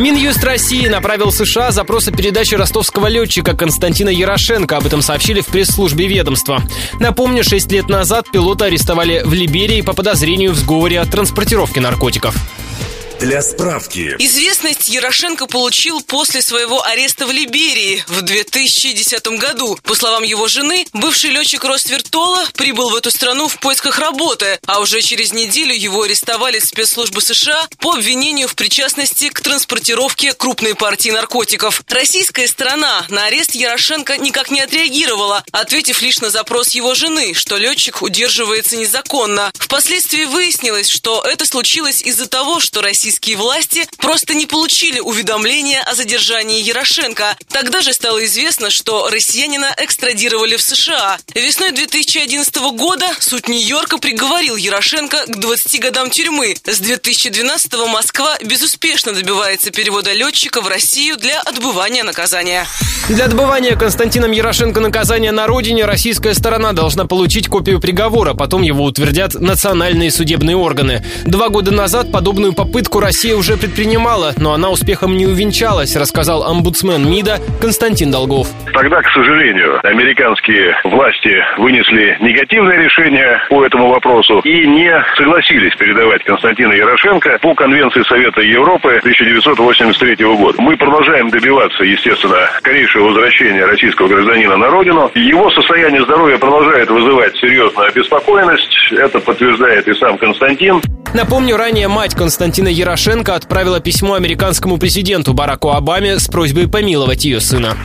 Минюст России направил США запрос о передаче ростовского летчика Константина Ярошенко. Об этом сообщили в пресс-службе ведомства. Напомню, шесть лет назад пилота арестовали в Либерии по подозрению в сговоре о транспортировке наркотиков. Для справки. Известность Ярошенко получил после своего ареста в Либерии в 2010 году. По словам его жены, бывший летчик Роствертола прибыл в эту страну в поисках работы, а уже через неделю его арестовали спецслужбы США по обвинению в причастности к транспортировке крупной партии наркотиков. Российская сторона на арест Ярошенко никак не отреагировала, ответив лишь на запрос его жены, что летчик удерживается незаконно. Впоследствии выяснилось, что это случилось из-за того, что Россия российские власти просто не получили уведомления о задержании Ярошенко. Тогда же стало известно, что россиянина экстрадировали в США. Весной 2011 года суд Нью-Йорка приговорил Ярошенко к 20 годам тюрьмы. С 2012 Москва безуспешно добивается перевода летчика в Россию для отбывания наказания. Для отбывания Константином Ярошенко наказания на родине российская сторона должна получить копию приговора, потом его утвердят национальные судебные органы. Два года назад подобную Россия уже предпринимала, но она успехом не увенчалась, рассказал омбудсмен МИДа Константин Долгов. Тогда, к сожалению, американские власти вынесли негативное решение по этому вопросу и не согласились передавать Константина Ярошенко по Конвенции Совета Европы 1983 года. Мы продолжаем добиваться, естественно, скорейшего возвращения российского гражданина на родину. Его состояние здоровья продолжает вызывать серьезную обеспокоенность. Это подтверждает и сам Константин. Напомню, ранее мать Константина Ярошенко отправила письмо американскому президенту Бараку Обаме с просьбой помиловать ее сына.